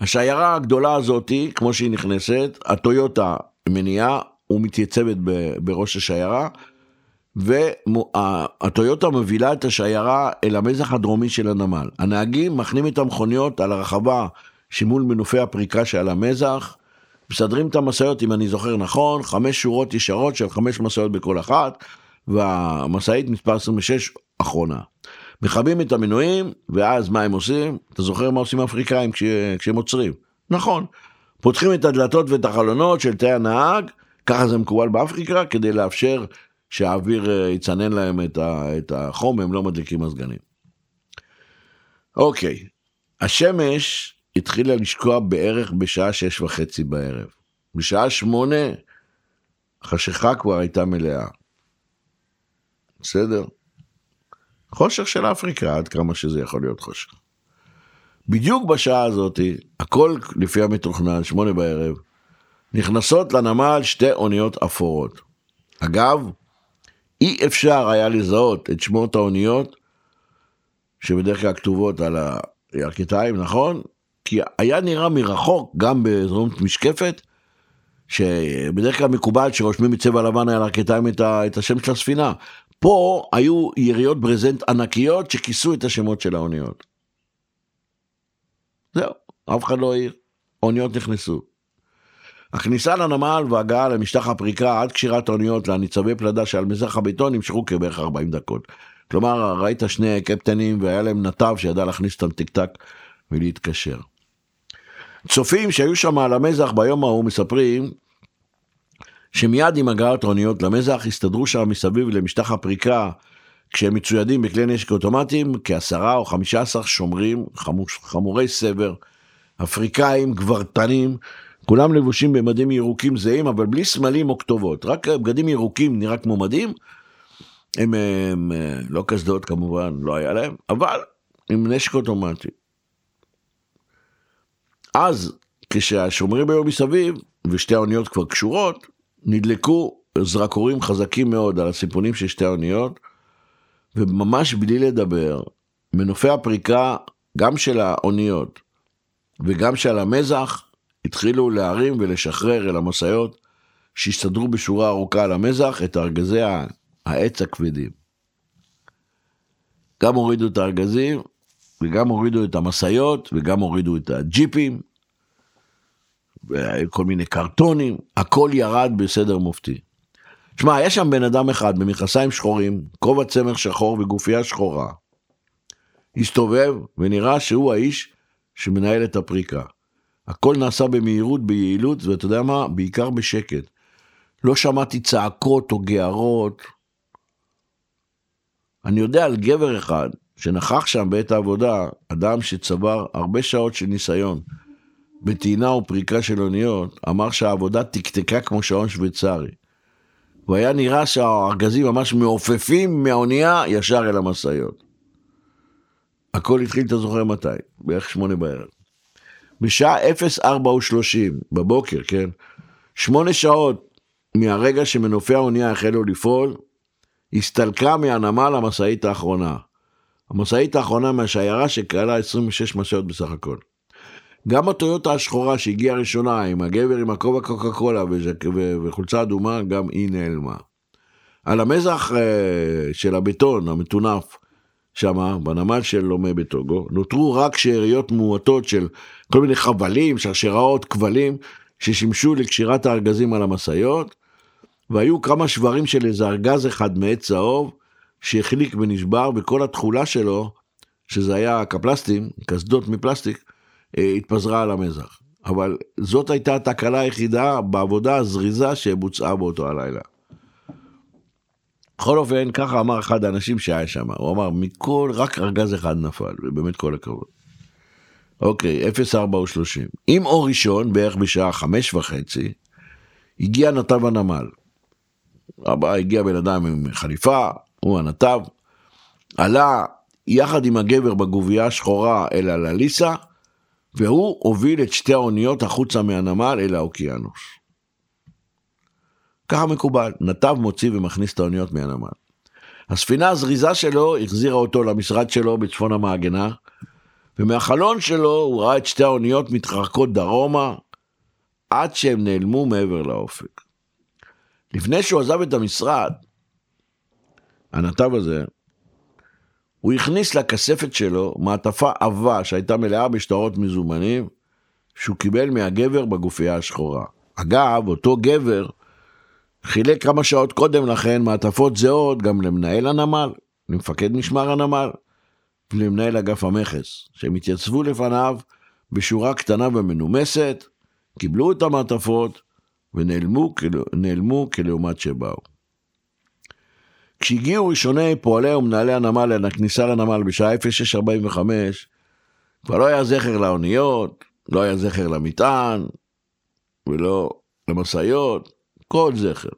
השיירה הגדולה הזאתי, כמו שהיא נכנסת, הטויוטה מניעה ומתייצבת בראש השיירה, והטויוטה מובילה את השיירה אל המזח הדרומי של הנמל. הנהגים מכנים את המכוניות על הרחבה שמול מנופי הפריקה שעל המזח, מסדרים את המשאיות, אם אני זוכר נכון, חמש שורות ישרות של חמש משאיות בכל אחת, והמשאית מספר 26 אחרונה. מכבים את המנועים, ואז מה הם עושים? אתה זוכר מה עושים האפריקאים כש... כשהם עוצרים? נכון. פותחים את הדלתות ואת החלונות של תאי הנהג, ככה זה מקובל באפריקה, כדי לאפשר שהאוויר אה, יצנן להם את, החום, הם לא מדליקים מזגנים. אוקיי, השמש התחילה לשקוע בערך בשעה שש וחצי בערב. בשעה שמונה החשיכה כבר הייתה מלאה. בסדר? חושך של אפריקה, עד כמה שזה יכול להיות חושך. בדיוק בשעה הזאת, הכל לפי המתוכנן, שמונה בערב, נכנסות לנמל שתי אוניות אפורות. אגב, אי אפשר היה לזהות את שמות האוניות, שבדרך כלל כתובות על הירכתיים, נכון? כי היה נראה מרחוק, גם בזרונות משקפת, שבדרך כלל מקובל שרושמים בצבע לבן על הירכתיים את, את השם של הספינה. פה היו יריות ברזנט ענקיות שכיסו את השמות של האוניות. זהו, אף אחד לא העיר, אוניות נכנסו. הכניסה לנמל והגעה למשטח הפריקה עד קשירת האוניות לניצבי פלדה שעל מזרח הביטון נמשכו כבערך 40 דקות. כלומר, ראית שני קפטנים והיה להם נתב שידע להכניס אותם טיק טק ולהתקשר. צופים שהיו שם על המזח ביום ההוא מספרים שמיד עם הגעת האוניות למזח הסתדרו שם מסביב למשטח הפריקה כשהם מצוידים בכלי נשק אוטומטיים כעשרה או חמישה עשר שומרים חמור, חמורי סבר, אפריקאים, גברתנים, כולם לבושים במדים ירוקים זהים אבל בלי סמלים או כתובות, רק בגדים ירוקים נראה כמו מדים, הם, הם, הם לא קסדות כמובן, לא היה להם, אבל עם נשק אוטומטי. אז כשהשומרים היו מסביב ושתי האוניות כבר קשורות, נדלקו זרקורים חזקים מאוד על הסיפונים של שתי האוניות, וממש בלי לדבר, מנופי הפריקה, גם של האוניות וגם של המזח, התחילו להרים ולשחרר אל המשאיות שהסתדרו בשורה ארוכה על המזח את ארגזי העץ הכבדים. גם הורידו את הארגזים וגם הורידו את המשאיות וגם הורידו את הג'יפים וכל מיני קרטונים, הכל ירד בסדר מופתי. שמע, היה שם בן אדם אחד במכנסיים שחורים, כובע צמר שחור וגופייה שחורה. הסתובב ונראה שהוא האיש שמנהל את הפריקה. הכל נעשה במהירות, ביעילות, ואתה יודע מה? בעיקר בשקט. לא שמעתי צעקות או גערות. אני יודע על גבר אחד שנכח שם בעת העבודה, אדם שצבר הרבה שעות של ניסיון בטעינה ופריקה של אוניות, אמר שהעבודה תקתקה כמו שעון שוויצרי. והיה נראה שהארגזים ממש מעופפים מהאונייה ישר אל המשאיות. הכל התחיל, אתה זוכר מתי? בערך שמונה בערב. בשעה 04:30 בבוקר, כן? שמונה שעות מהרגע שמנופי האונייה החלו לפעול, הסתלקה מהנמל המשאית האחרונה. המשאית האחרונה מהשיירה שכללה 26 משאיות בסך הכל. גם הטויוטה השחורה שהגיעה ראשונה עם הגבר עם הכובע קוקה קולה וחולצה אדומה, גם היא נעלמה. על המזח אה, של הבטון המטונף שם, בנמל של לומי בטוגו, נותרו רק שאריות מועטות של כל מיני חבלים, שרשראות, כבלים, ששימשו לקשירת הארגזים על המשאיות, והיו כמה שברים של איזה ארגז אחד מעץ צהוב, שהחליק ונשבר, וכל התכולה שלו, שזה היה קפלסטים, קסדות מפלסטיק, אה, התפזרה על המזח. אבל זאת הייתה התקלה היחידה בעבודה הזריזה שבוצעה באותו הלילה. בכל אופן, ככה אמר אחד האנשים שהיה שם, הוא אמר, מכל, רק ארגז אחד נפל, ובאמת כל הכבוד. אוקיי, 04 או 30. עם אור ראשון, בערך בשעה חמש וחצי, הגיע נתב הנמל. הבא, הגיע בן אדם עם חליפה, הוא הנתב, עלה יחד עם הגבר בגובייה השחורה אל הלליסה, והוא הוביל את שתי האוניות החוצה מהנמל אל האוקיינוס. ככה מקובל, נתב מוציא ומכניס את האוניות מהנמל. הספינה הזריזה שלו החזירה אותו למשרד שלו בצפון המעגנה, ומהחלון שלו הוא ראה את שתי האוניות מתרחקות דרומה, עד שהם נעלמו מעבר לאופק. לפני שהוא עזב את המשרד, הנתב הזה, הוא הכניס לכספת שלו מעטפה עבה שהייתה מלאה בשטרות מזומנים, שהוא קיבל מהגבר בגופייה השחורה. אגב, אותו גבר חילק כמה שעות קודם לכן מעטפות זהות גם למנהל הנמל, למפקד משמר הנמל ולמנהל אגף המכס, שהם התייצבו לפניו בשורה קטנה ומנומסת, קיבלו את המעטפות ונעלמו נעלמו כלעומת שבאו. כשהגיעו ראשוני פועלי ומנהלי הנמל אל הכניסה לנמל בשעה 06:45, כבר לא היה זכר לאוניות, לא היה זכר למטען, ולא למשאיות, כל זכר.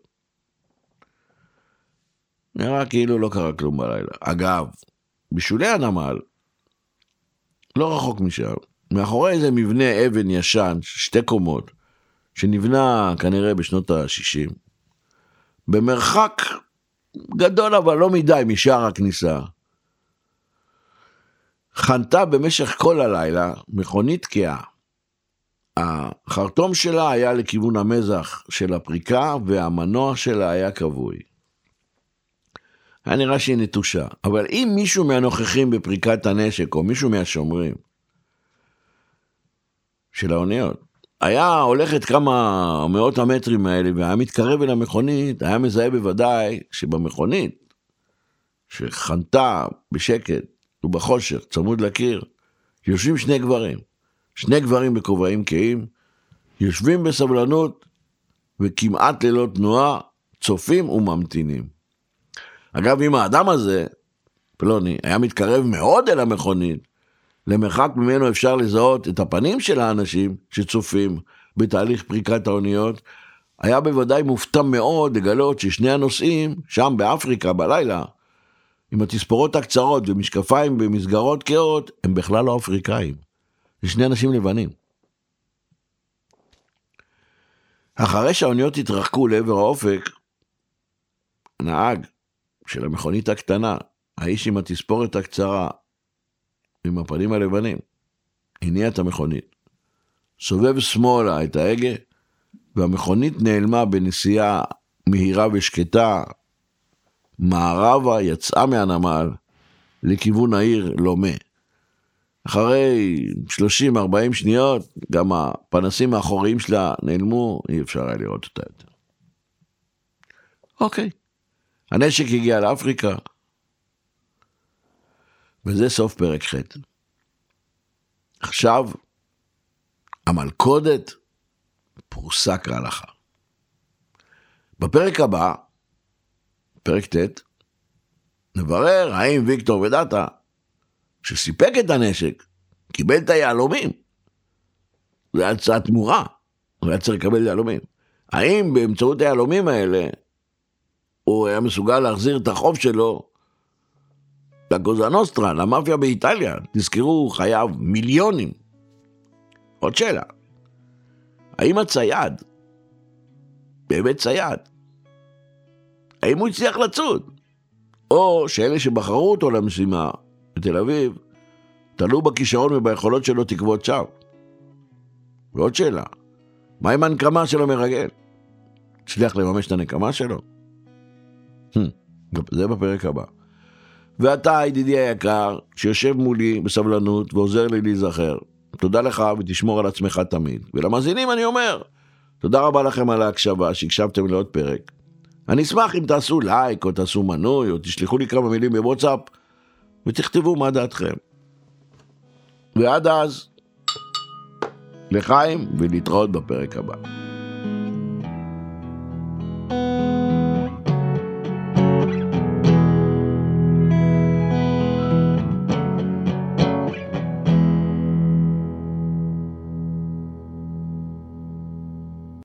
נראה כאילו לא קרה כלום בלילה. אגב, בשולי הנמל, לא רחוק משם, מאחורי איזה מבנה אבן ישן, שתי קומות, שנבנה כנראה בשנות ה-60, במרחק גדול אבל לא מדי משער הכניסה. חנתה במשך כל הלילה מכונית תקיעה. החרטום שלה היה לכיוון המזח של הפריקה והמנוע שלה היה כבוי. היה נראה שהיא נטושה, אבל אם מישהו מהנוכחים בפריקת הנשק או מישהו מהשומרים של האוניות היה הולך את כמה מאות המטרים האלה והיה מתקרב אל המכונית, היה מזהה בוודאי שבמכונית, שחנתה בשקט ובחושך, צמוד לקיר, יושבים שני גברים. שני גברים בכובעים כהים, יושבים בסבלנות וכמעט ללא תנועה, צופים וממתינים. אגב, אם האדם הזה, פלוני, היה מתקרב מאוד אל המכונית, למרחק ממנו אפשר לזהות את הפנים של האנשים שצופים בתהליך פריקת האוניות, היה בוודאי מופתע מאוד לגלות ששני הנוסעים, שם באפריקה בלילה, עם התספורות הקצרות ומשקפיים במסגרות קהות, הם בכלל לא אפריקאים. זה שני אנשים לבנים. אחרי שהאוניות התרחקו לעבר האופק, הנהג של המכונית הקטנה, האיש עם התספורת הקצרה, עם הפנים הלבנים, הניע את המכונית, סובב שמאלה את ההגה, והמכונית נעלמה בנסיעה מהירה ושקטה, מערבה יצאה מהנמל לכיוון העיר לומה. אחרי 30-40 שניות, גם הפנסים האחוריים שלה נעלמו, אי אפשר היה לראות אותה יותר. אוקיי, הנשק הגיע לאפריקה, וזה סוף פרק ח'. עכשיו, המלכודת פרוסה כהלכה. בפרק הבא, פרק ט', נברר האם ויקטור ודאטה, שסיפק את הנשק, קיבל את היהלומים. זה היה הצעת תמורה, הוא היה צריך לקבל יהלומים. האם באמצעות היהלומים האלה הוא היה מסוגל להחזיר את החוב שלו לקוזה נוסטרה, למאפיה באיטליה, תזכרו, הוא חייב מיליונים. עוד שאלה, האם הצייד באמת צייד? האם הוא הצליח לצוד? או שאלה שבחרו אותו למשימה בתל אביב, תלו בכישרון וביכולות שלו תקוות שווא. ועוד שאלה, מה עם הנקמה של המרגל? הצליח לממש את הנקמה שלו? Hmm, זה בפרק הבא. ואתה, ידידי היקר, שיושב מולי בסבלנות ועוזר לי להיזכר, תודה לך ותשמור על עצמך תמיד. ולמאזינים אני אומר, תודה רבה לכם על ההקשבה, שהקשבתם לעוד פרק. אני אשמח אם תעשו לייק, או תעשו מנוי, או תשלחו לי כמה מילים בוואטסאפ, ותכתבו מה דעתכם. ועד אז, לחיים ולהתראות בפרק הבא.